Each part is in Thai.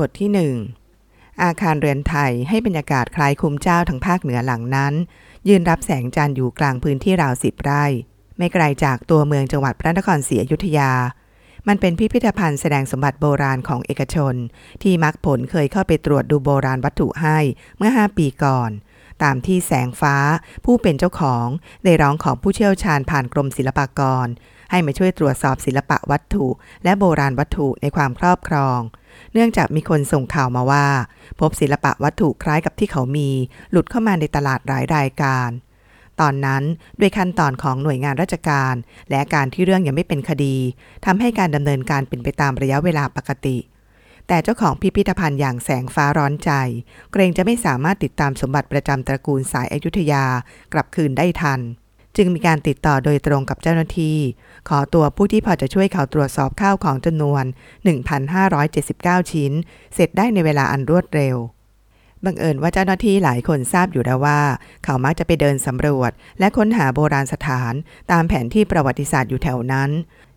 บทที่หนึ่งอาคารเรือนไทยให้บรรยากาศคล้ายคุ้มเจ้าทางภาคเหนือหลังนั้น ยืนรับแสงจันทร์อยู่กลางพื้นที่ราวสิบไร่ ไม่ไกลจากตัวเมืองจังหวัดพระนครศรีอยุธยา มันเป็นพิพิธภัณฑ์แสดงสมบัติโบราณของเอกชน ที่มักผลเคยเข้าไปตรวจดูโบราณวัตถุให้เมื่อ 5 ปีก่อน ตามที่แสงฟ้า ผู้เป็นเจ้าของได้ร้องของผู้เชี่ยวชาญผ่านกรมศิลปากร ให้มาช่วยตรวจสอบศิลปะวัตถุ และโบราณวัตถุในความครอบครอง เนื่องจากมีคนส่งข่าวมาว่า พบศิลปะวัตถุคล้ายกับที่เขามี หลุดเข้ามาในตลาดหลายรายการ ตอนนั้นด้วยขั้นตอนของหน่วยงานราชการ และการที่เรื่องยังไม่เป็นคดีทำให้การดำเนินการเป็นไปตามระยะเวลาปกติ แต่เจ้าของพิพิธภัณฑ์อย่างแสงฟ้าร้อนใจ เกรงจะไม่สามารถติดตามสมบัติประจำตระกูลสายอายุธยากลับคืนได้ทัน จึงมีการติดต่อโดยตรงกับเจ้าหน้าที่ ขอตัวผู้ที่พอจะช่วยเขาตรวจสอบข้าวของจำนวน 1,579 ชิ้น เสร็จได้ในเวลาอันรวดเร็วบังเอิญว่าเจ้าหน้าที่หลายคนทราบอยู่แล้วว่า เขามักจะไปเดินสำรวจ และค้นหาโบราณสถาน ตามแผนที่ประวัติศาสตร์อยู่แถวนั้น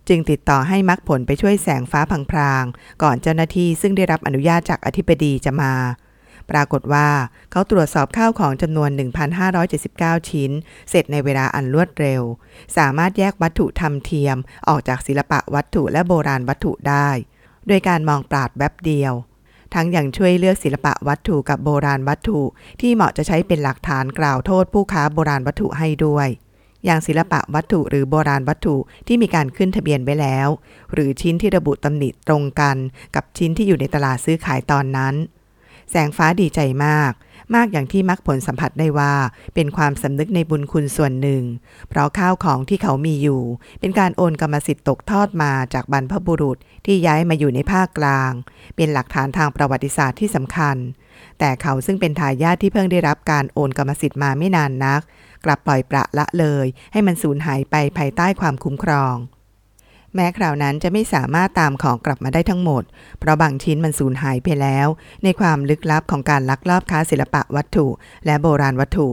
จึงติดต่อให้มักผลไปช่วยแสงฟ้าพังพราง ก่อนเจ้าหน้าที่ซึ่งได้รับอนุญาตจากอธิบดีจะมา ปรากฏว่าเขาตรวจสอบข้าวของจำนวน 1,579 ชิ้น เสร็จในเวลาอันรวดเร็ว สามารถแยกวัตถุทำเทียม ออกจากศิลปะวัตถุและโบราณวัตถุได้ โดยการมองปราดแวบเดียว ทั้งยังช่วยเลือกศิลปะวัตถุกับโบราณวัตถุ ที่เหมาะจะใช้เป็นหลักฐานกล่าวโทษผู้ค้าโบราณวัตถุให้ด้วยอย่างศิลปะวัตถุหรือโบราณวัตถุที่มีการขึ้นทะเบียนไว้แล้ว หรือชิ้นที่ระบุตำหนิตรงกัน กับชิ้นที่อยู่ในตลาดซื้อขายตอนนั้น แสงฟ้าดีใจมาก มากอย่างที่มักผลสัมผัสได้ว่า เป็นความสำนึกในบุญคุณส่วนหนึ่ง เพราะข้าวของที่เขามีอยู่ เป็นการโอนกรรมสิทธิ์ตกทอดมาจากบรรพบุรุษที่ย้ายมาอยู่ในภาคกลาง เป็นหลักฐานทางประวัติศาสตร์ที่สำคัญ แต่เขาซึ่งเป็นทายาทที่เพิ่งได้รับการโอนกรรมสิทธิ์มาไม่นานนัก กลับปล่อยปละละเลย ให้มันสูญหายไปภายใต้ความคุ้มครอง แม้คราวนั้นจะไม่สามารถตามของกลับมาได้ทั้งหมด เพราะบางชิ้นมันสูญหายไปแล้ว ในความลึกลับของการลักลอบค้าศิลปะวัตถุ และโบราณวัตถุ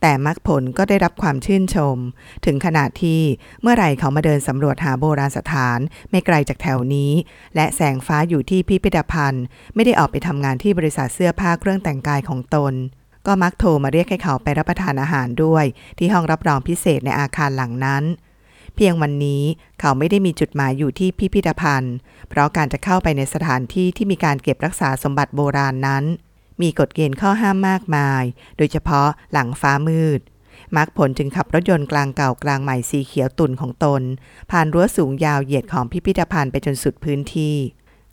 แต่มรรคผลก็ได้รับความชื่นชม ถึงขนาดที่เมื่อไหร่เขามาเดินสำรวจหาโบราณสถานไม่ไกลจากแถวนี้ และแสงฟ้าอยู่ที่พิพิธภัณฑ์ ไม่ได้ออกไปทำงานที่บริษัทเสื้อผ้าเครื่องแต่งกายของตนก็มักโทรมาเรียกให้เขาไปรับประทานอาหารด้วย ที่ห้องรับรองพิเศษในอาคารหลังนั้น เพียงวันนี้เขาไม่ได้มีจุดหมายอยู่ที่พิพิธภัณฑ์ เพราะการจะเข้าไปในสถานที่ที่มีการเก็บรักษาสมบัติโบราณนั้น มีกฎเกณฑ์ข้อห้ามมากมาย โดยเฉพาะหลังฟ้ามืดมักผลจึงขับรถยนต์กลางเก่ากลางใหม่สีเขียวตุ่นของตน ผ่านรั้วสูงยาวเหยียดของพิพิธภัณฑ์ไปจนสุดพื้นที่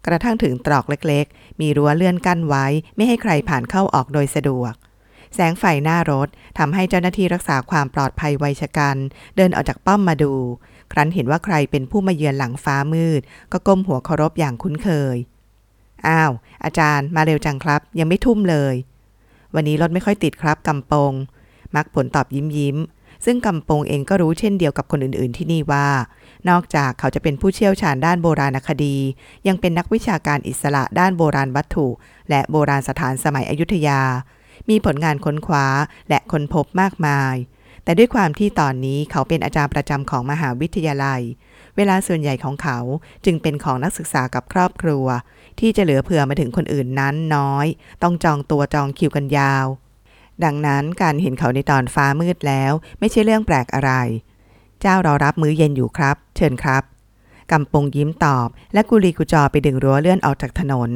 กระทั่งถึงตรอกเล็กๆ มีรั้วเลื่อนกั้นไว้ไม่ให้ใครผ่านเข้าออกโดยสะดวก แสงไฟหน้ารถทำให้เจ้าหน้าที่รักษาความปลอดภัยไวยชะกันเดินออกจากป้อมมาดู ครั้นเห็นว่าใครเป็นผู้มาเยือนหลังฟ้ามืด ก็ก้มหัวเคารพอย่างคุ้นเคย อ้าว อาจารย์มาเร็วจังครับ ยังไม่ทุ่มเลย วันนี้รถไม่ค่อยติดครับกำปง มักผลตอบยิ้มยิ้มซึ่งกำปงเองก็รู้เช่นเดียวกับคนอื่น ๆ ที่นี่ว่า นอกจากเขาจะเป็นผู้เชี่ยวชาญด้านโบราณคดี ยังเป็นนักวิชาการอิสระด้านโบราณวัตถุ และโบราณสถานสมัยอยุธยา มีผลงานค้นคว้าและค้นพบมากมาย แต่ด้วยความที่ตอนนี้เขาเป็นอาจารย์ประจำของมหาวิทยาลัย เวลาส่วนใหญ่ของเขาจึงเป็นของนักศึกษากับครอบครัว ที่จะเหลือเผื่อมาถึงคนอื่นนั้นน้อย ต้องจองตัวจองคิวกันยาว ดังนั้นการเห็นเขาในตอนฟ้ามืดแล้ว ไม่ใช่เรื่องแปลกอะไร เจ้ารอรับมื้อเย็นอยู่ครับ เชิญครับกำปงยิ้มตอบ และกุลีกุจอไปดึงรั้วเลื่อนออกจากถนน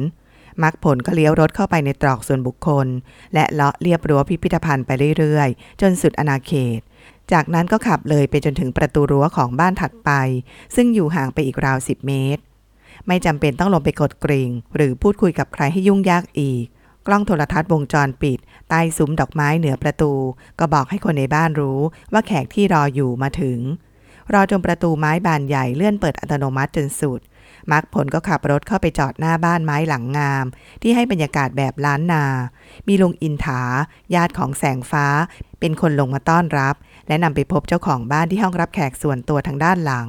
มักผลก็เลี้ยวรถเข้าไปในตรอกส่วนบุคคล และเลาะเลียบรั้วพิพิธภัณฑ์ไปเรื่อยๆ จนสุดอาณาเขต จากนั้นก็ขับเลยไปจนถึงประตูรั้วของบ้านถัดไป ซึ่งอยู่ห่างไปอีกราวสิบเมตร ไม่จำเป็นต้องลงไปกดกริ่ง หรือพูดคุยกับใครให้ยุ่งยากอีก กล้องโทรทัศน์วงจรปิด ใต้ซุ้มดอกไม้เหนือประตู ก็บอกให้คนในบ้านรู้ว่าแขกที่รออยู่มาถึงรอจนประตูไม้บานใหญ่เลื่อนเปิดอัตโนมัติจนสุด มักผลก็ขับรถเข้าไปจอดหน้าบ้านไม้หลังงาม ที่ให้บรรยากาศแบบล้านนา มีลุงอินถา ญาติของแสงฟ้า เป็นคนลงมาต้อนรับ และนำไปพบเจ้าของบ้านที่ห้องรับแขกส่วนตัวทางด้านหลัง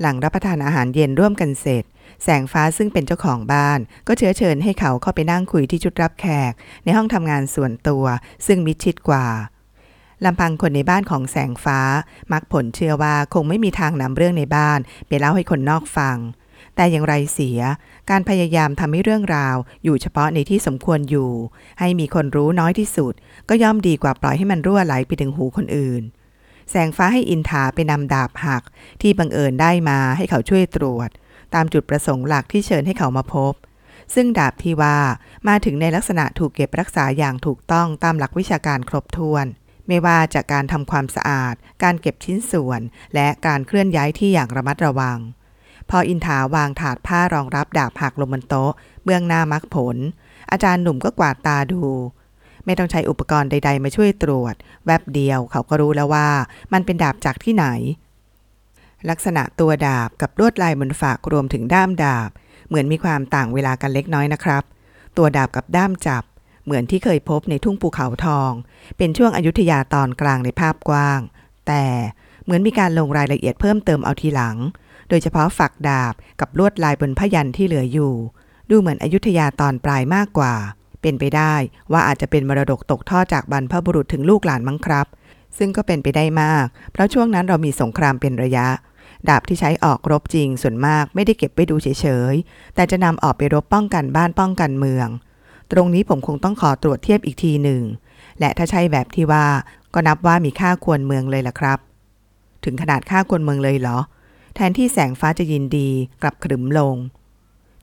หลังรับประทานอาหารเย็นร่วมกันเสร็จ แสงฟ้าซึ่งเป็นเจ้าของบ้าน ก็เชื้อเชิญให้เขาเข้าไปนั่งคุยที่ชุดรับแขก ในห้องทำงานส่วนตัว ซึ่งมิดชิดกว่าลำพังคนในบ้านของแสงฟ้า มักผลเชื่อว่าคงไม่มีทางนำเรื่องในบ้าน ไปเล่าให้คนนอกฟัง แต่อย่างไรเสีย การพยายามทำให้เรื่องราว อยู่เฉพาะในที่สมควรอยู่ ให้มีคนรู้น้อยที่สุด ก็ย่อมดีกว่าปล่อยให้มันรั่วไหลไปถึงหูคนอื่น แสงฟ้าให้อินทาไปนำดาบหัก ที่บังเอิญได้มาให้เขาช่วยตรวจ ตามจุดประสงค์หลักที่เชิญให้เขามาพบ ซึ่งดาบที่ว่ามาถึงในลักษณะถูกเก็บรักษาอย่างถูกต้องตามหลักวิชาการครบถ้วนไม่ว่าจากการทำความสะอาด การเก็บชิ้นส่วน และการเคลื่อนย้ายที่อย่างระมัดระวัง พออินทาวางถาดผ้ารองรับดาบหักลงบนโต๊ะ เบื้องหน้ามักผล อาจารย์หนุ่มก็กวาดตาดู ไม่ต้องใช้อุปกรณ์ใด ๆ มาช่วยตรวจ แวบเดียวเขาก็รู้แล้วว่า มันเป็นดาบจากที่ไหน ลักษณะตัวดาบกับลวดลายบนฝากรวมถึงด้ามดาบ เหมือนมีความต่างเวลากันเล็กน้อยนะครับ ตัวดาบกับด้ามจับ เหมือนที่เคยพบในทุ่งภูเขาทอง เป็นช่วงอายุทยาตอนกลางในภาพกว้าง แต่เหมือนมีการลงรายละเอียดเพิ่มเติมเอาทีหลัง โดยเฉพาะฝักดาบกับลวดลายบนพยันที่เหลืออยู่ ดูเหมือนอยุธยาตอนปลายมากกว่า เป็นไปได้ว่าอาจจะเป็นมรดกตกทอดจากบรรพบุรุษถึงลูกหลานมั้งครับ ซึ่งก็เป็นไปได้มาก เพราะช่วงนั้นเรามีสงครามเป็นระยะ ดาบที่ใช้ออกรบจริงส่วนมากไม่ได้เก็บไว้ดูเฉยๆ แต่จะนำออกไปรบป้องกันบ้านป้องกันเมือง ตรงนี้ผมคงต้องขอตรวจเทียบอีกทีหนึ่ง และถ้าใช่แบบที่ว่าก็นับว่ามีค่าควรเมืองเลยล่ะครับ ถึงขนาดค่าควรเมืองเลยเหรอ แทนที่แสงฟ้าจะยินดีกลับขรึมลง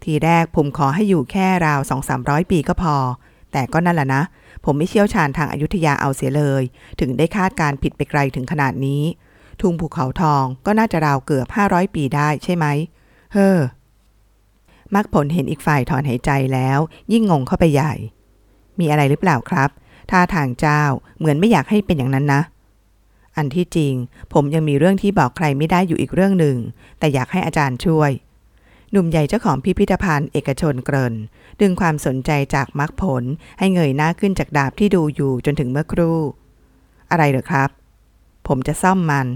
ทีแรกผมขอให้อยู่แค่ราวสองสามร้อยปีก็พอ แต่ก็นั่นแหละนะ ผมไม่เชี่ยวชาญทางอายุทยาเอาเสียเลย ถึงได้คาดการผิดไปไกลถึงขนาดนี้ ทุ่งภูเขาทองก็น่าจะราวเกือบห้าร้อยปีได้ใช่ไหม เฮ้อมักผลเห็นอีกฝ่ายถอนหายใจแล้ว ยิ่งงงเข้าไปใหญ่ มีอะไรหรือเปล่าครับท่าทางเจ้าเหมือนไม่อยากให้เป็นอย่างนั้นนะ อันที่จริง ผมยังมีเรื่องที่บอกใครไม่ได้อยู่อีกเรื่องหนึ่ง แต่อยากให้อาจารย์ช่วย หนุ่มใหญ่เจ้าของพิพิธภัณฑ์เอกชนเกริ่นดึงความสนใจจากมรรคผลให้เงยหน้าขึ้นจากดาบที่ดูอยู่จนถึงเมื่อครู่ อะไรเหรอครับ ผมจะซ่อมมัน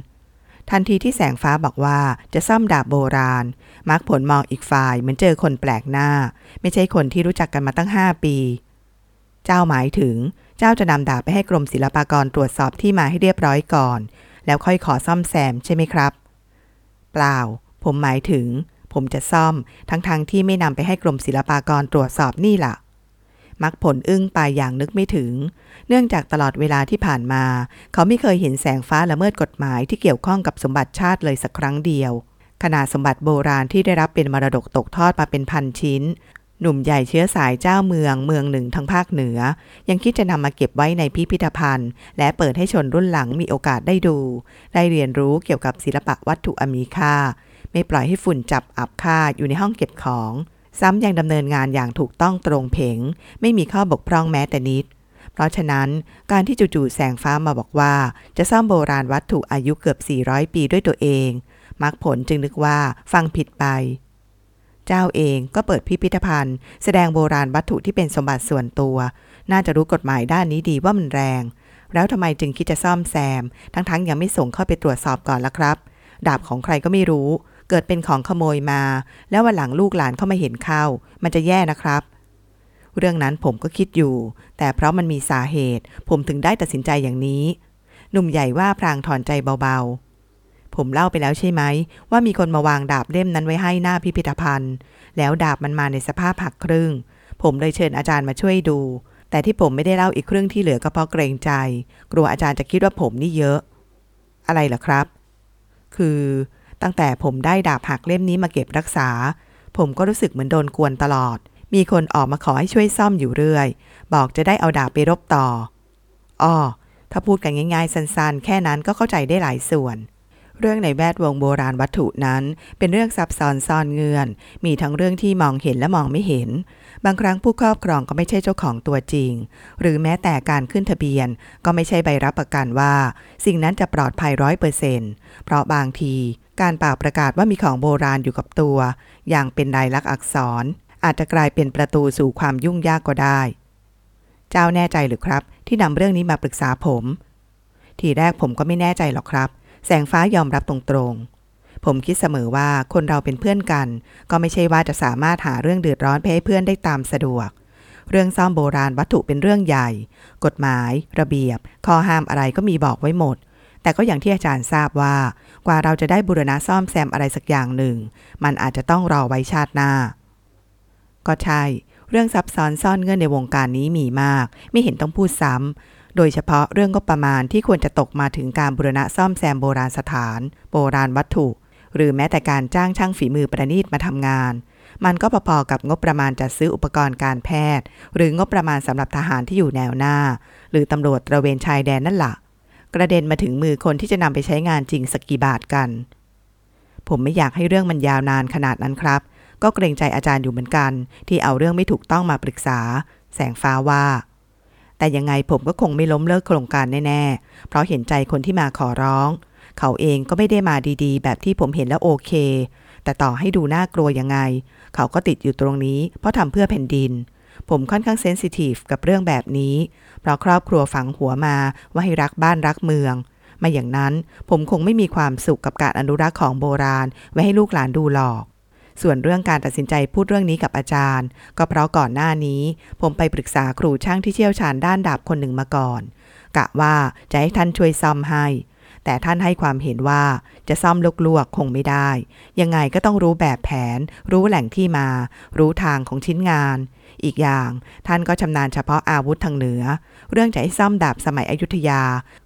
ทันทีที่แสงฟ้าบอกว่าจะซ่อมดาบโบราณมรรคผลมองอีกฝ่ายเหมือนเจอคนแปลกหน้า ไม่ใช่คนที่รู้จักกันมาตั้งห้าปี เจ้าหมายถึง เจ้าจะนำดาบไปให้กรมศิลปากรตรวจสอบที่มาให้เรียบร้อยก่อน แล้วค่อยขอซ่อมแซมใช่ไหมครับ เปล่า ผมหมายถึง ผมจะซ่อมทั้งๆทที่ไม่นำไปให้กรมศิลปากรตรวจสอบนี่ล่ะมักผลอึ้งไปอย่างนึกไม่ถึง เนื่องจากตลอดเวลาที่ผ่านมา เขาไม่เคยเห็นแสงฟ้าละเมิดกฎหมายที่เกี่ยวข้องกับสมบัติชาติเลยสักครั้งเดียว ขนาดสมบัติโบราณที่ได้รับเป็นมรดกตกทอดมาเป็นพันชิ้น หนุ่มใหญ่เชื้อสายเจ้าเมืองเมืองหนึ่งทางภาคเหนือ ยังคิดจะนำมาเก็บไว้ในพิพิธภัณฑ์ และเปิดให้ชนรุ่นหลังมีโอกาสได้ดู ได้เรียนรู้เกี่ยวกับศิลปะวัตถุอมีค่า ไม่ปล่อยให้ฝุ่นจับอับค่าอยู่ในห้องเก็บของ ซ้ำยังดำเนินงานอย่างถูกต้องตรงเพงไม่มีข้อบกพร่องแม้แต่นิด เพราะฉะนั้นการที่จู่ๆแสงฟ้ามาบอกว่า จะซ่อมโบราณวัตถุอายุเกือบ 400 ปีด้วยตัวเองมักผลจึงนึกว่าฟังผิดไป เจ้าเองก็เปิดพิพิธภัณฑ์ แสดงโบราณวัตถุที่เป็นสมบัติส่วนตัว น่าจะรู้กฎหมายด้านนี้ดีว่ามันแรง แล้วทำไมจึงคิดจะซ่อมแซม ทั้งๆยังไม่ส่งเข้าไปตรวจสอบก่อนละครับ ดาบของใครก็ไม่รู้ เกิดเป็นของขโมยมา แล้ววันหลังลูกหลานเข้ามาเห็นเข้า มันจะแย่นะครับ เรื่องนั้นผมก็คิดอยู่ แต่เพราะมันมีสาเหตุ ผมถึงได้ตัดสินใจอย่างนี้ หนุ่มใหญ่ว่าพรางถอนใจเบาๆ ผมเล่าไปแล้วใช่ไหม ว่ามีคนมาวางดาบเล่มนั้นไว้ให้หน้าพิพิธภัณฑ์ แล้วดาบมันมาในสภาพหักครึ่ง ผมเลยเชิญอาจารย์มาช่วยดู แต่ที่ผมไม่ได้เล่าอีกครึ่งที่เหลือก็เพราะเกรงใจ กลัวอาจารย์จะคิดว่าผมนี่เยอะ อะไรเหรอครับ คือตั้งแต่ผมได้ดาบหักเล่มนี้มาเก็บรักษา ผมก็รู้สึกเหมือนโดนกวนตลอด มีคนออกมาขอให้ช่วยซ่อมอยู่เรื่อย บอกจะได้เอาดาบไปรบต่ออ้อถ้าพูดกันง่ายๆ สั้นๆ แค่นั้นก็เข้าใจได้หลายส่วน เรื่องในแวดวงโบราณวัตถุนั้น เป็นเรื่องซับซ้อนซ่อนเงื่อน มีทั้งเรื่องที่มองเห็นและมองไม่เห็น บางครั้งผู้ครอบครองก็ไม่ใช่เจ้าของตัวจริง หรือแม้แต่การขึ้นทะเบียน ก็ไม่ใช่ใบรับประกันว่า สิ่งนั้นจะปลอดภัยร้อยเปอร์เซ็นต์เพราะบางทีการเป่าประกาศว่ามีของโบราณอยู่กับตัว อย่างเป็นลายลักษณ์อักษร อาจจะกลายเป็นประตูสู่ความยุ่งยากก็ได้ เจ้าแน่ใจหรือครับ ที่นำเรื่องนี้มาปรึกษาผม ทีแรกผมก็ไม่แน่ใจหรอกครับ แสงฟ้ายอมรับตรงๆ ผมคิดเสมอว่าคนเราเป็นเพื่อนกัน ก็ไม่ใช่ว่าจะสามารถหาเรื่องเดือดร้อนไปให้เพื่อนได้ตามสะดวก เรื่องซ่อมโบราณวัตถุเป็นเรื่องใหญ่ กฎหมาย ระเบียบ ข้อห้ามอะไรก็มีบอกไว้หมด แต่ก็อย่างที่อาจารย์ทราบว่า กว่าเราจะได้บุรณะซ่อมแซมอะไรสักอย่างหนึ่ง มันอาจจะต้องรอไว้ชาติหน้า ก็ใช่เรื่องซับซ้อนซ่อนเงื่อนในวงการนี้มีมาก ไม่เห็นต้องพูดซ้ำ โดยเฉพาะเรื่องงบประมาณที่ควรจะตกมาถึงการบุรณะซ่อมแซมโบราณสถาน โบราณวัตถุ หรือแม้แต่การจ้างช่างฝีมือประณีตมาทำงาน มันก็พอๆกับงบประมาณจัดซื้ออุปกรณ์การแพทย์ หรืองบประมาณสำหรับทหารที่อยู่แนวหน้า หรือตำรวจตระเวนชายแดนนั่นละ่ะ กระเด็นมาถึงมือคนที่จะนำไปใช้งานจริงสักกี่บาทกัน ผมไม่อยากให้เรื่องมันยาวนานขนาดนั้นครับ ก็เกรงใจอาจารย์อยู่เหมือนกัน ที่เอาเรื่องไม่ถูกต้องมาปรึกษา แสงฟ้าว่า แต่ยังไงผมก็คงไม่ล้มเลิกโครงการแน่ๆ เพราะเห็นใจคนที่มาขอร้อง เขาเองก็ไม่ได้มาดีๆ แบบที่ผมเห็นแล้วโอเค แต่ต่อให้ดูน่ากลัวยังไง เขาก็ติดอยู่ตรงนี้ เพราะทำเพื่อแผ่นดิน ผมค่อนข้างเซนซิทีฟกับเรื่องแบบนี้ เพราะครอบครัวฝังหัวมาว่าให้รักบ้านรักเมืองไม่อย่างนั้นผมคงไม่มีความสุขกับการอนุรักษ์ของโบราณ ไว้ให้ลูกหลานดูหรอก ส่วนเรื่องการตัดสินใจพูดเรื่องนี้กับอาจารย์ ก็เพราะก่อนหน้านี้ ผมไปปรึกษาครูช่างที่เชี่ยวชาญด้านดาบคนหนึ่งมาก่อน กะว่าจะให้ท่านช่วยซ่อมให้ แต่ท่านให้ความเห็นว่าจะซ่อมลวกๆคงไม่ได้ ยังไงก็ต้องรู้แบบแผน รู้แหล่งที่มา รู้ทางของชิ้นงาน อีกอย่างท่านก็ชำนาญเฉพาะอาวุธทางเหนือ เรื่องจะให้ซ่อมดาบสมัยอยุธยา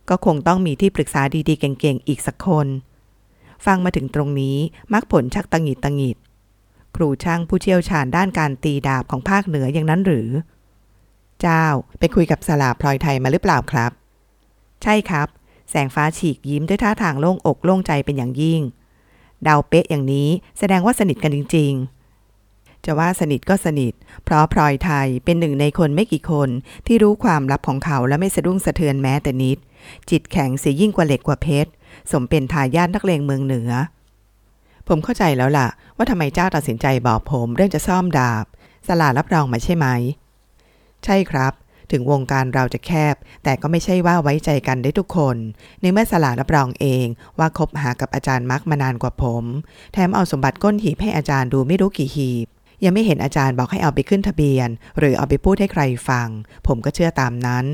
ก็คงต้องมีที่ปรึกษาดีๆเก่งๆอีกสักคน ฟังมาถึงตรงนี้มักผลชักตังหิดตังหิด ครูช่างผู้เชี่ยวชาญด้านการตีดาบของภาคเหนืออย่างนั้นหรือ เจ้าไปคุยกับสลาพลอยไทยมาหรือเปล่าครับ ใช่ครับ แสงฟ้าฉีกยิ้มด้วยท่าทางโล่งอกโล่งใจเป็นอย่างยิ่งเดาเป๊ะอย่างนี้แสดงว่าสนิทกันจริง ๆ จะว่าสนิทก็สนิท เพราะพลอยไทยเป็นหนึ่งในคนไม่กี่คนที่รู้ความลับของเขาและไม่สะดุ้งสะเทือนแม้แต่นิด จิตแข็งเสียยิ่งกว่าเหล็กกว่าเพชร สมเป็นทายาทนักเลงเมืองเหนือ ผมเข้าใจแล้วล่ะ ว่าทำไมเจ้าตัดสินใจบอกผมเรื่องจะซ่อมดาบ สลารับรองมาใช่ไหม ใช่ครับ ถึงวงการเราจะแคบ แต่ก็ไม่ใช่ว่าไว้ใจกันได้ทุกคน ในเมื่อสลารับรองเองว่าคบหากับอาจารย์มักมานานกว่าผม แถมเอาสมบัติก้นหีบให้อาจารย์ดูไม่รู้กี่หีบ ยังไม่เห็นอาจารย์บอกให้เอาไปขึ้นทะเบียน หรือเอาไปพูดให้ใครฟัง ผมก็เชื่อตามนั้น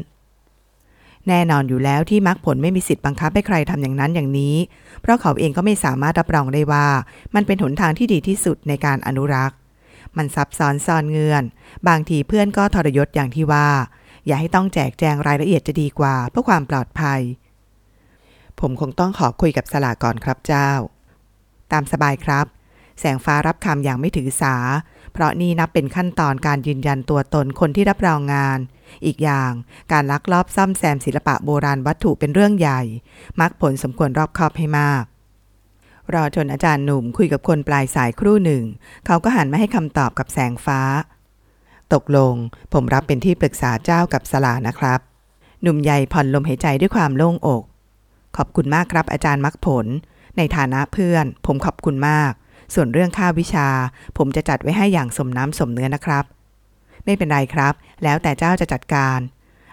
แน่นอนอยู่แล้วที่มักผลไม่มีสิทธิ์บังคับให้ใครทำอย่างนั้นอย่างนี้ เพราะเขาเองก็ไม่สามารถรับรองได้ว่า มันเป็นหนทางที่ดีที่สุดในการอนุรักษ์ มันซับซ้อนซ่อนเงื่อน บางทีเพื่อนก็ทรยศอย่างที่ว่า อย่าให้ต้องแจกแจงรายละเอียดจะดีกว่าเพื่อความปลอดภัย ผมคงต้องขอคุยกับสลาก่อนครับเจ้า ตามสบายครับ แสงฟ้ารับคำอย่างไม่ถือสา เพราะนี่นับเป็นขั้นตอนการยืนยันตัวตนคนที่รับรองงาน อีกอย่างการลักลอบซ่อมแซมศิลปะโบราณวัตถุเป็นเรื่องใหญ่ มักผลสมควรรอบคอบให้มาก รอจนอาจารย์หนุ่มคุยกับคนปลายสายครู่หนึ่ง เขาก็หันมาให้คำตอบกับแสงฟ้า ตกลงผมรับเป็นที่ปรึกษาเจ้ากับสลานะครับ หนุ่มใหญ่ผ่อนลมหายใจด้วยความโล่งอก ขอบคุณมากครับอาจารย์มักผล ในฐานะเพื่อน ผมขอบคุณมาก ส่วนเรื่องค่าวิชา ผมจะจัดไว้ให้อย่างสมน้ำสมเนื้อนะครับ ไม่เป็นไรครับ แล้วแต่เจ้าจะจัดการ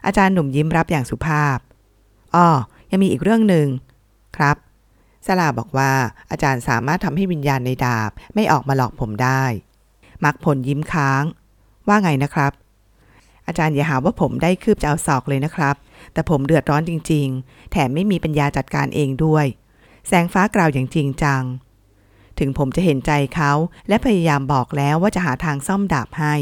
อาจารย์หนุ่มยิ้มรับอย่างสุภาพ อ้อ ยังมีอีกเรื่องหนึ่งครับสลาบอกว่าอาจารย์สามารถทำให้วิญญาณในดาบไม่ออกมาหลอกผมได้ มักผลยิ้มค้าง ว่าไงนะครับ อาจารย์อย่าหาว่าผมได้คืบจะเอาศอกเลยนะครับ แต่ผมเดือดร้อนจริง ๆ แถมไม่มีปัญญาจัดการเองด้วย แสงฟ้ากล่าวอย่างจริงจัง ถึงผมจะเห็นใจเขา และพยายามบอกแล้วว่าจะหาทางซ่อมดาบให้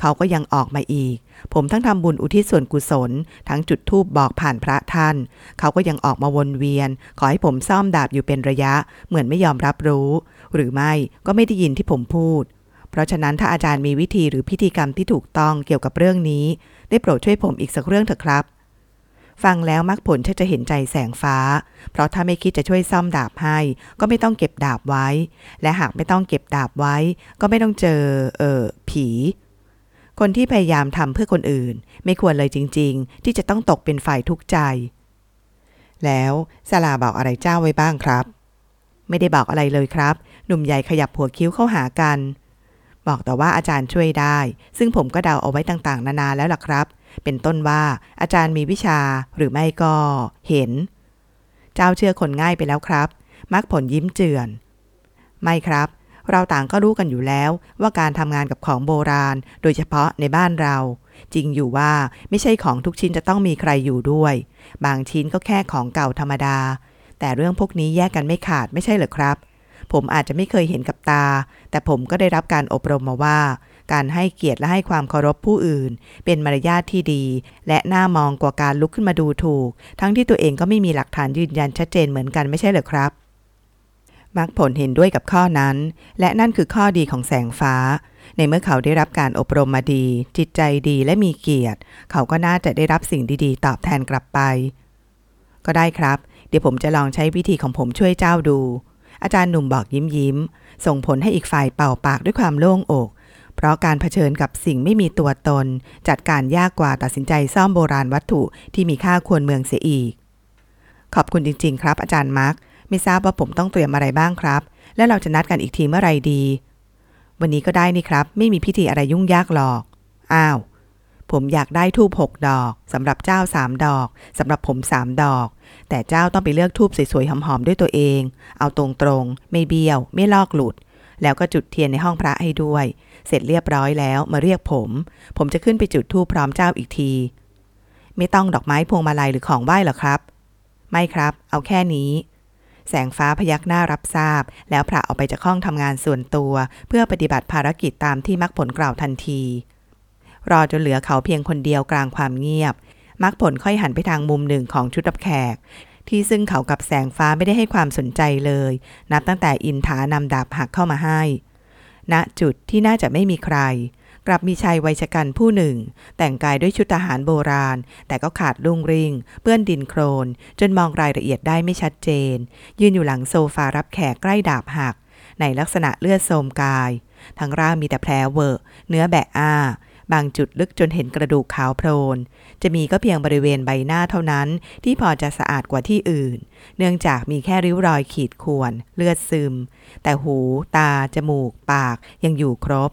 เขาก็ยังออกมาอีก ผมทั้งทำบุญอุทิศส่วนกุศล ทั้งจุดธูปบอกผ่านพระท่าน เขาก็ยังออกมาวนเวียน ขอให้ผมซ่อมดาบอยู่เป็นระยะ เหมือนไม่ยอมรับรู้ หรือไม่ก็ไม่ได้ยินที่ผมพูด เพราะฉะนั้นถ้าอาจารย์มีวิธีหรือพิธีกรรมที่ถูกต้องเกี่ยวกับเรื่องนี้ ได้โปรดช่วยผมอีกสักเรื่องเถอะครับ ฟังแล้วมักผลชักจะเห็นใจแสงฟ้า เพราะถ้าไม่คิดจะช่วยซ่อมดาบให้ ก็ไม่ต้องเก็บดาบไว้ และหากไม่ต้องเก็บดาบไว้ ก็ไม่ต้องเจอ เออผี คนที่พยายามทำเพื่อคนอื่น ไม่ควรเลยจริง ๆ ที่จะต้องตกเป็นฝ่ายทุกข์ใจ แล้วสลาบอกอะไรเจ้าไว้บ้างครับ ไม่ได้บอกอะไรเลยครับ หนุ่มใหญ่ขยับหัวคิ้วเข้าหากัน บอกแต่ว่าอาจารย์ช่วยได้ ซึ่งผมก็เดาเอาไว้ต่างๆ นานาแล้วล่ะครับเเป็นต้นว่าอาจารย์มีวิชาหรือไม่ก็เห็น เจ้าเชื่อคนง่ายไปแล้วครับ มักผลยิ้มเจือน ไม่ครับ เราต่างก็รู้กันอยู่แล้วว่าการทำงานกับของโบราณ โดยเฉพาะในบ้านเรา จริงอยู่ว่าไม่ใช่ของทุกชิ้นจะต้องมีใครอยู่ด้วย บางชิ้นก็แค่ของเก่าธรรมดา แต่เรื่องพวกนี้แยกกันไม่ขาดไม่ใช่เหรอครับผมอาจจะไม่เคยเห็นกับตา แต่ผมก็ได้รับการอบรมมาว่า การให้เกียรติและให้ความเคารพผู้อื่น เป็นมารยาทที่ดี และน่ามองกว่าการลุกขึ้นมาดูถูก ทั้งที่ตัวเองก็ไม่มีหลักฐานยืนยันชัดเจนเหมือนกันไม่ใช่เหรอครับมักผลเห็นด้วยกับข้อนั้น และนั่นคือข้อดีของแสงฟ้า ในเมื่อเขาได้รับการอบรมมาดี จิตใจดีและมีเกียรติ เขาก็น่าจะได้รับสิ่งดีๆ ตอบแทนกลับไป ก็ได้ครับ เดี๋ยวผมจะลองใช้วิธีของผมช่วยเจ้าดู อาจารย์หนุ่มบอกยิ้มยิ้ม ส่งผลให้อีกฝ่ายเป่าปากด้วยความโล่งอก เพราะการเผชิญกับสิ่งไม่มีตัวตน จัดการยากกว่าตัดสินใจซ่อมโบราณวัตถุที่มีค่าควรเมืองเสียอีก ขอบคุณจริง ๆ ครับ อาจารย์มาร์คไม่ทราบว่าผมต้องเตรียมอะไรบ้างครับ และเราจะนัดกันอีกทีเมื่อไรดี วันนี้ก็ได้นี่ครับ ไม่มีพิธีอะไรยุ่งยากหรอก อ้าว ผมอยากได้ทูบหกดอกสำหรับเจ้าสามดอกสำหรับผมสามดอก แต่เจ้าต้องไปเลือกทูบสวยๆหอมๆด้วยตัวเอง เอาตรงๆ ไม่เบี้ยว ไม่ลอกหลุด แล้วก็จุดเทียนในห้องพระให้ด้วย เสร็จเรียบร้อยแล้วมาเรียกผม ผมจะขึ้นไปจุดทูบพร้อมเจ้าอีกที ไม่ต้องดอกไม้พวงมาลัยหรือของไหว้หรอครับ ไม่ครับ เอาแค่นี้ แสงฟ้าพยักหน้ารับทราบ แล้วพระออกไปจากห้องทำงานส่วนตัว เพื่อปฏิบัติภารกิจตามที่มักผลกล่าวทันที รอจนเหลือเขาเพียงคนเดียวกลางความเงียบ มักผลค่อยหันไปทางมุมหนึ่งของชุดรับแขกที่ซึ่งเขากับแสงฟ้าไม่ได้ให้ความสนใจเลย นับตั้งแต่อินทานำดาบหักเข้ามาให้ ณจุดที่น่าจะไม่มีใคร กลับมีชายวัยชกันผู้หนึ่ง แต่งกายด้วยชุดทหารโบราณ แต่ก็ขาดรุงริง เปื้อนดินโครน จนมองรายละเอียดได้ไม่ชัดเจน ยืนอยู่หลังโซฟารับแขกใกล้ดาบหัก ในลักษณะเลือดโสมกาย ทั้งร่างมีแต่แผลเวอะเนื้อแบะอ้า บางจุดลึกจนเห็นกระดูกขาวโพลน จะมีก็เพียงบริเวณใบหน้าเท่านั้นที่พอจะสะอาดกว่าที่อื่น เนื่องจากมีแค่ริ้วรอยขีดข่วน เลือดซึม แต่หู ตา จมูก ปากยังอยู่ครบ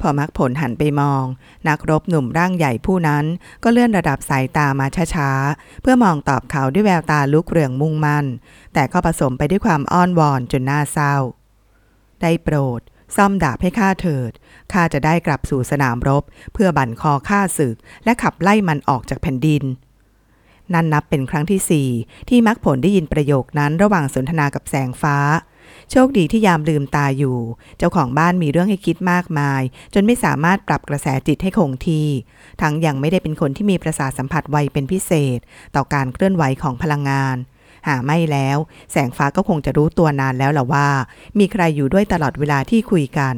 พอมักผลหันไปมอง นักรบหนุ่มร่างใหญ่ผู้นั้น ก็เลื่อนระดับสายตามาช้าๆ เพื่อมองตอบเขาด้วยแววตาลุกเรืองมุ่งมั่น แต่ก็ผสมไปด้วยความอ้อนวอนจนน่าเศร้า ได้โปรด ซ่อมดาบให้ข้าเถิด ข้าจะได้กลับสู่สนามรบ เพื่อบั่นคอข้าศึก และขับไล่มันออกจากแผ่นดิน นั่นนับเป็นครั้งที่สี่ที่มักผลได้ยินประโยคนั้นระหว่างสนทนากับแสงฟ้า โชคดีที่ยามลืมตาอยู่ เจ้าของบ้านมีเรื่องให้คิดมากมาย จนไม่สามารถปรับกระแสจิตให้คงที่ ทั้งยังไม่ได้เป็นคนที่มีประสาทสัมผัสไวเป็นพิเศษ ต่อการเคลื่อนไหวของพลังงานหาไม่แล้ว แสงฟ้าก็คงจะรู้ตัวนานแล้วล่ะว่า มีใครอยู่ด้วยตลอดเวลาที่คุยกัน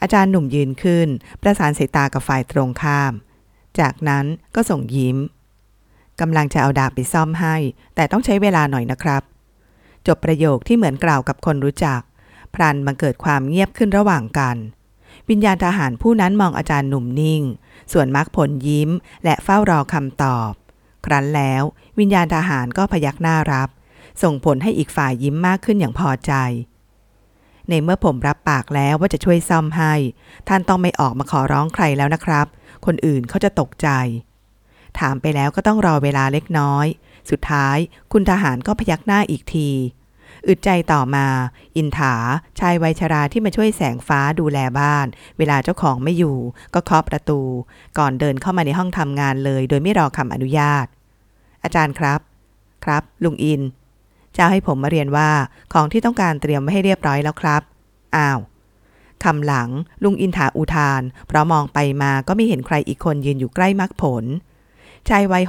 อาจารย์หนุ่มยืนขึ้น ประสานสายตากับฝ่ายตรงข้าม จากนั้นก็ส่งยิ้มกำลังจะเอาดาบไปซ่อมให้ แต่ต้องใช้เวลาหน่อยนะครับ จบประโยคที่เหมือนกล่าวกับคนรู้จัก พรันบังเกิดความเงียบขึ้นระหว่างกัน วิญญาณทหารผู้นั้นมองอาจารย์หนุ่มนิ่ง ส่วนมักผลยิ้ม และเฝ้ารอคำตอบ ครั้นแล้ววิญญาณทหารก็พยักหน้ารับ ส่งผลให้อีกฝ่ายยิ้มมากขึ้นอย่างพอใจ ในเมื่อผมรับปากแล้วว่าจะช่วยซ่อมให้ ท่านต้องไม่ออกมาขอร้องใครแล้วนะครับ คนอื่นเขาจะตกใจ ถามไปแล้วก็ต้องรอเวลาเล็กน้อย สุดท้าย คุณทหารก็พยักหน้าอีกทีอึดใจต่อมา อินถา ชายวัยชราที่มาช่วยแสงฟ้าดูแลบ้าน เวลาเจ้าของไม่อยู่ ก็เคาะประตู ก่อนเดินเข้ามาในห้องทำงานเลย โดยไม่รอคำอนุญาต อาจารย์ครับ ครับ ลุงอิน เจ้าให้ผมมาเรียนว่าของที่ต้องการเตรียมไว้ให้เรียบร้อยแล้วครับ อ้าวคำหลังลุงอินถาอุทาน เพราะมองไปมาก็ไม่เห็นใครอีกคนยืนอยู่ใกล้มรคผล ชายวัย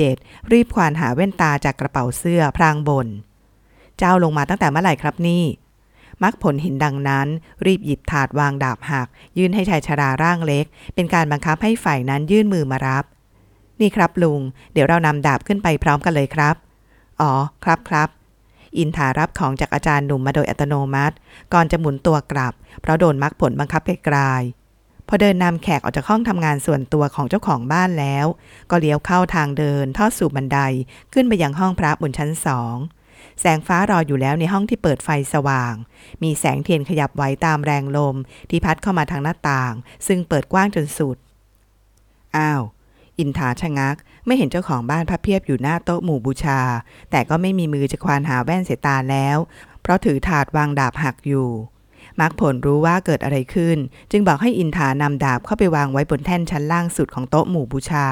67 รีบควานหาแว่นตาจากกระเป๋าเสื้อพรางบน เจ้าลงมาตั้งแต่เมื่อไหร่ครับนี่ มักผลเห็นดังนั้น รีบหยิบถาดวางดาบหัก ยื่นให้ชายชราร่างเล็ก เป็นการบังคับให้ฝ่ายนั้นยื่นมือมารับ นี่ครับลุง เดี๋ยวเรานำดาบขึ้นไปพร้อมกันเลยครับ อ๋อ ครับครับ อินถารับของจากอาจารย์หนุ่มมาโดยอัตโนมัติ ก่อนจะหมุนตัวกลับ เพราะโดนมักผลบังคับไกลๆพอเดินนำแขกออกจากห้องทำงานส่วนตัวของเจ้าของบ้านแล้ว ก็เลี้ยวเข้าทางเดิน ทอดสู่บันไดขึ้นไปยังห้องพระบนชั้นสองแสงฟ้ารออยู่แล้วในห้องที่เปิดไฟสว่าง มีแสงเทียนขยับไหวตามแรงลม ที่พัดเข้ามาทางหน้าต่าง ซึ่งเปิดกว้างจนสุด อ้าว อินทาชะงัก ไม่เห็นเจ้าของบ้านพับเพียบอยู่หน้าโต๊ะหมู่บูชา แต่ก็ไม่มีมือจะควานหาแว่นเสยตาแล้ว เพราะถือถาดวางดาบหักอยู่มักผลรู้ว่าเกิดอะไรขึ้น จึงบอกให้อินทานำดาบเข้าไปวางไว้บนแท่นชั้นล่างสุดของโต๊ะหมู่บูชา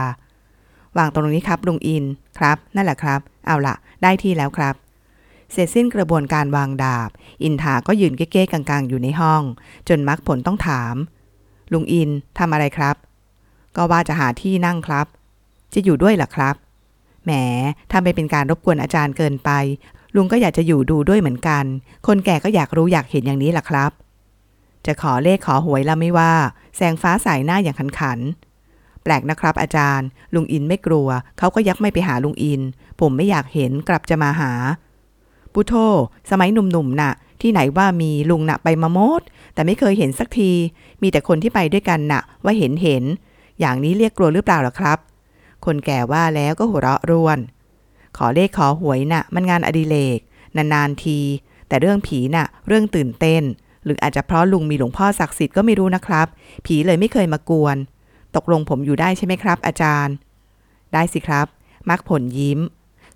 วางตรงนี้ครับลุงอินครับ นั่นแหละครับ เอาละได้ที่แล้วครับ เสร็จสิ้นกระบวนการวางดาบ อินทาก็ยืนเก้ๆกลางๆ อยู่ในห้อง จนมักผลต้องถาม ลุงอินทำอะไรครับ ก็ว่าจะหาที่นั่งครับ จะอยู่ด้วยหรอครับ แหมทำไปเป็นการรบกวนอาจารย์เกินไป ลุงก็อยากจะอยู่ดูด้วยเหมือนกัน คนแก่ก็อยากรู้อยากเห็นอย่างนี้ล่ะครับ จะขอเลขขอหวยละไม่ว่า แสงฟ้าใสหน้าอย่างขันขัน แปลกนะครับ อาจารย์ ลุงอินไม่กลัว เขาก็ยักไม่ไปหาลุงอิน ผมไม่อยากเห็นกลับจะมาหา ปุโทสมัยหนุ่มๆน่ะ ที่ไหนว่ามีลุงน่ะไปมาโมด แต่ไม่เคยเห็นสักที มีแต่คนที่ไปด้วยกันน่ะ ว่าเห็นเห็น อย่างนี้เรียกกลัวหรือเปล่าล่ะครับ คนแก่ว่าแล้วก็หัวเราะร่วน ขอเลขขอหวยน่ะ มันงานอดิเรกนานๆที แต่เรื่องผีน่ะ เรื่องตื่นเต้น หรืออาจจะเพราะลุงมีหลวงพ่อศักดิ์สิทธิ์ก็ไม่รู้นะครับ ผีเลยไม่เคยมากวน ตกลงผมอยู่ได้ใช่ไหมครับ อาจารย์ ได้สิครับ มักผลยิ้ม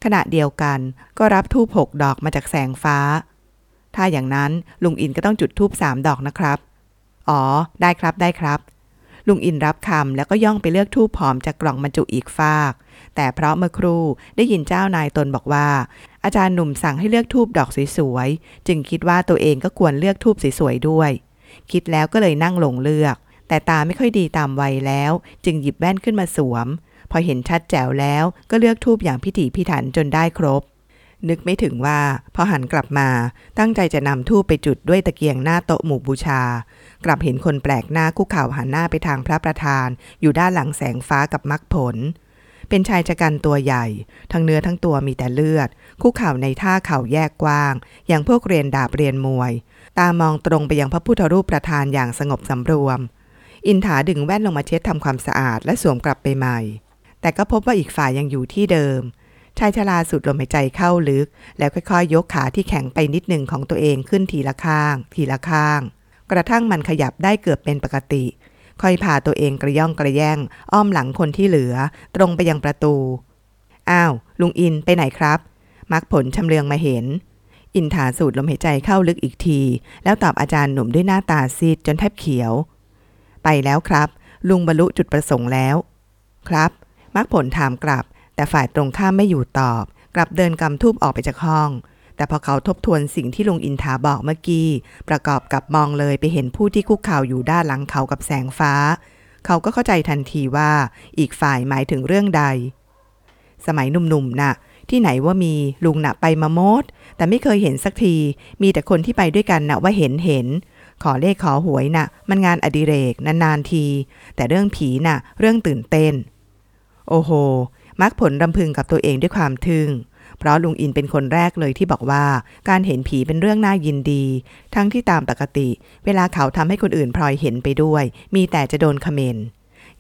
ขณะเดียวกันก็รับทูบหกดอกมาจากแสงฟ้า ถ้าอย่างนั้นลุงอินก็ต้องจุดทูบสามดอกนะครับ อ๋อ ได้ครับได้ครับ ลุงอินรับคำแล้วก็ย่องไปเลือกทูบผอมจากกล่องบรรจุอีกฟาก แต่เพราะเมื่อครู่ได้ยินเจ้านายตนบอกว่า อาจารย์หนุ่มสั่งให้เลือกทูบดอกสวยๆ จึงคิดว่าตัวเองก็ควรเลือกทูบสวยๆด้วย คิดแล้วก็เลยนั่งลงเลือก แต่ตาไม่ค่อยดีตามวัยแล้ว จึงหยิบแว่นขึ้นมาสวม พอเห็นชัดแจ๋วแล้วก็เลือกทูบอย่างพิถีพิถันจนได้ครบ นึกไม่ถึงว่า พอหันกลับมาตั้งใจจะนำทูบไปจุดด้วยตะเกียงหน้าโต๊ะหมู่บูชา กลับเห็นคนแปลกหน้าคุกเข่าหันหน้าไปทางพระประธาน อยู่ด้านหลังแสงฟ้ากับมรรคผล เป็นชายชะกันตัวใหญ่ ทั้งเนื้อทั้งตัวมีแต่เลือด คุกเข่าในท่าเข่าแยกกว้าง อย่างพวกเรียนดาบเรียนมวย ตามองตรงไปยังพระพุทธรูปประธานอย่างสงบสำรวม อินถาดึงแว่นลงมาเช็ดทำความสะอาดและสวมกลับไปใหม่ แต่ก็พบว่าอีกฝ่ายยังอยู่ที่เดิม ชายชราสูดลมหายใจเข้าลึก แล้วค่อยๆ ยกขาที่แข็งไปนิดหนึ่งของตัวเองขึ้นทีละข้าง ทีละข้าง กระทั่งมันขยับได้เกือบเป็นปกติ ค่อยพาตัวเองกระย่องกระแยงอ้อมหลังคนที่เหลือ ตรงไปยังประตู อ้าว ลุงอินไปไหนครับ มักผลชำเลืองมาเห็น อินถาสูดลมหายใจเข้าลึกอีกที แล้วตอบอาจารย์หนุ่มด้วยหน้าตาซีดจนแทบเขียว ไปแล้วครับ ลุงบรรลุจุดประสงค์แล้ว ครับมักผลถามกลับ แต่ฝ่ายตรงข้ามไม่อยู่ตอบ กลับเดินกำทูบออกไปจากห้อง แต่พอเขาทบทวนสิ่งที่ลุงอินทาบอกเมื่อกี้ ประกอบกับมองเลยไปเห็นผู้ที่คุกเข่าอยู่ด้านหลังเขากับแสงฟ้า เขาก็เข้าใจทันทีว่าอีกฝ่ายหมายถึงเรื่องใด สมัยหนุ่มๆน่ะที่ไหนว่ามีลุงน่ะไปมาโมด แต่ไม่เคยเห็นสักที มีแต่คนที่ไปด้วยกันน่ะว่าเห็นเห็น ขอเลขขอหวยน่ะ มันงานอดิเรกนานๆที แต่เรื่องผีน่ะ เรื่องตื่นเต้น โอ้โห มักผลรำพึงกับตัวเองด้วยความทึ่ง เพราะลุงอินเป็นคนแรกเลยที่บอกว่าการเห็นผีเป็นเรื่องน่ายินดี ทั้งที่ตามปกติ เวลาเขาทำให้คนอื่นพลอยเห็นไปด้วย มีแต่จะโดนคอมเมนต์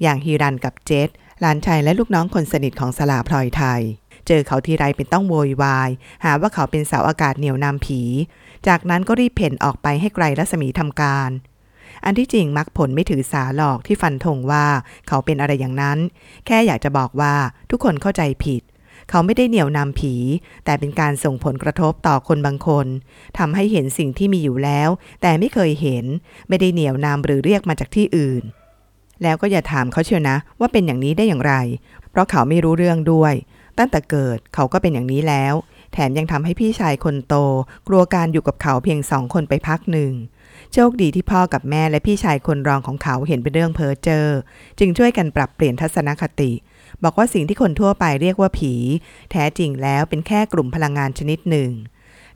อย่างฮีรันกับเจษหลานชายและลูกน้องคนสนิทของสลาพลอยไทย เจอเขาทีไรเป็นต้องโวยวาย หาว่าเขาเป็นเสาอากาศเหนียวนำผี จากนั้นก็รีบเพ่นออกไปให้ไกลรัศมีทำการ อันที่จริงมักผลไม่ถือสาหลอกที่ฟันธงว่าเขาเป็นอะไรอย่างนั้น แค่อยากจะบอกว่าทุกคนเข้าใจผิด เขาไม่ได้เหนี่ยวนำผี แต่เป็นการส่งผลกระทบต่อคนบางคนทำให้เห็นสิ่งที่มีอยู่แล้ว แต่ไม่เคยเห็น ไม่ได้เหนี่ยวนำหรือเรียกมาจากที่อื่น แล้วก็อย่าถามเขาเชียวนะ ว่าเป็นอย่างนี้ได้อย่างไร เพราะเขาไม่รู้เรื่องด้วย ตั้งแต่เกิดเขาก็เป็นอย่างนี้แล้วแถมยังทำให้พี่ชายคนโต กลัวการอยู่กับเขาเพียงสองคนไปพักหนึ่ง โชคดีที่พ่อกับแม่และพี่ชายคนรองของเขาเห็นเป็นเรื่องเพ้อเจอจึงช่วยกันปรับเปลี่ยนทัศนคติ บอกว่าสิ่งที่คนทั่วไปเรียกว่าผี แท้จริงแล้วเป็นแค่กลุ่มพลังงานชนิดหนึ่ง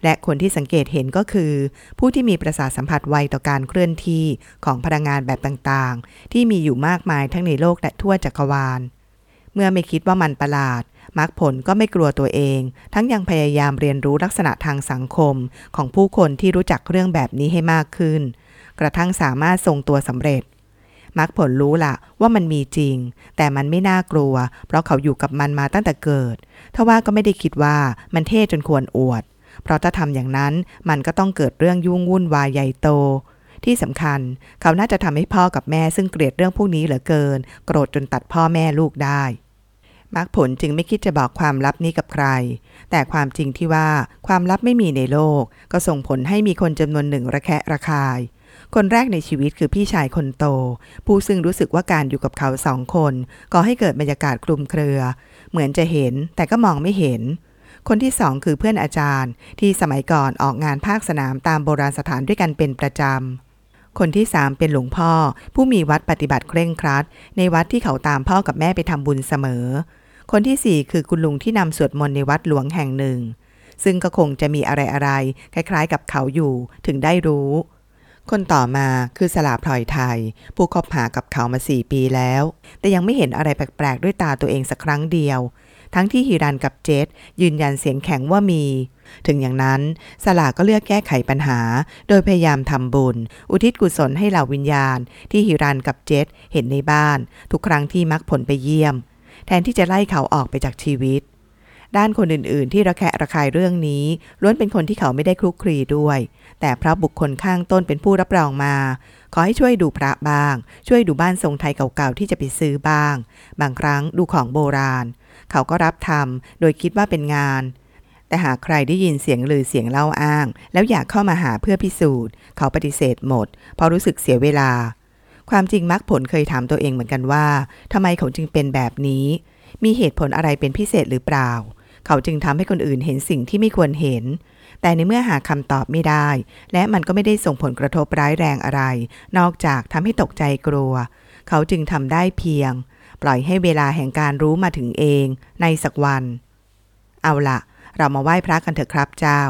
และคนที่สังเกตเห็นก็คือ ผู้ที่มีประสาทสัมผัสไวต่อการเคลื่อนที่ของพลังงานแบบต่างๆ ที่มีอยู่มากมายทั้งในโลกและทั่วจักรวาล เมื่อไม่คิดว่ามันประหลาด มักผลก็ไม่กลัวตัวเอง ทั้งยังพยายามเรียนรู้ลักษณะทางสังคมของผู้คนที่รู้จักเรื่องแบบนี้ให้มากขึ้น กระทั่งสามารถทรงตัวสำเร็จมักผลรู้ละว่ามันมีจริง แต่มันไม่น่ากลัว เพราะเขาอยู่กับมันมาตั้งแต่เกิดทว่าก็ไม่ได้คิดว่ามันเท่จนควรอวด เพราะถ้าทำอย่างนั้นมันก็ต้องเกิดเรื่องยุ่งวุ่นวายใหญ่โตที่สำคัญเขาน่าจะทำให้พ่อกับแม่ซึ่งเกลียดเรื่องพวกนี้เหลือเกิน โกรธจนตัดพ่อแม่ลูกได้ มักผลจึงไม่คิดจะบอกความลับนี้กับใคร แต่ความจริงที่ว่าความลับไม่มีในโลก ก็ส่งผลให้มีคนจำนวนหนึ่งระแคะระคาย คนแรกในชีวิตคือพี่ชายคนโต ผู้ซึ่งรู้สึกว่าการอยู่กับเขาสองคนก่อให้เกิดบรรยากาศคลุมเครือ เหมือนจะเห็นแต่ก็มองไม่เห็นคนที่สองคือเพื่อนอาจารย์ ที่สมัยก่อนออกงานภาคสนามตามโบราณสถานด้วยกันเป็นประจำ คนที่สามเป็นหลวงพ่อ ผู้มีวัดปฏิบัติเคร่งครัด ในวัดที่เขาตามพ่อกับแม่ไปทำบุญเสมอ คนที่สี่คือคุณลุงที่นำสวดมนต์ในวัดหลวงแห่งหนึ่ง ซึ่งก็คงจะมีอะไรอะไรๆคล้ายๆ กับเขาอยู่ถึงได้รู้ คนต่อมาคือสลาพลอยไทย ผู้คบหากับเขามาสี่ปีแล้ว แต่ยังไม่เห็นอะไรแปลกๆ ด้วยตาตัวเองสักครั้งเดียว ทั้งที่ฮิรันกับเจษยืนยันเสียงแข็งว่ามี ถึงอย่างนั้นสลาก็เลือกแก้ไขปัญหา โดยพยายามทำบุญ อุทิศกุศลให้เหล่าวิญญาณ ที่ฮิรันกับเจษเห็นในบ้าน ทุกครั้งที่มักผลไปเยี่ยม แทนที่จะไล่เขาออกไปจากชีวิต ด้านคนอื่นๆ ที่ระแคะระคายเรื่องนี้ ล้วนเป็นคนที่เขาไม่ได้คลุกคลีด้วย แต่พระบุคคลข้างต้นเป็นผู้รับรองมา ขอให้ช่วยดูพระบ้าง ช่วยดูบ้านทรงไทยเก่าๆที่จะไปซื้อบ้าง บางครั้งดูของโบราณ เขาก็รับทำโดยคิดว่าเป็นงานแต่หากใครได้ยินเสียงลือเสียงเล่าอ้าง แล้วอยากเข้ามาหาเพื่อพิสูจน์ เขาปฏิเสธหมด เพราะรู้สึกเสียเวลา ความจริงมักผลเคยถามตัวเองเหมือนกันว่าทำไมเขาจึงเป็นแบบนี้ มีเหตุผลอะไรเป็นพิเศษหรือเปล่า เขาจึงทำให้คนอื่นเห็นสิ่งที่ไม่ควรเห็น แต่ในเมื่อหาคำตอบไม่ได้ และมันก็ไม่ได้ส่งผลกระทบร้ายแรงอะไร นอกจากทำให้ตกใจกลัว เขาจึงทำได้เพียง ปล่อยให้เวลาแห่งการรู้มาถึงเองในสักวัน เอาละเรามาไหว้พระกันเถอะครับเจ้า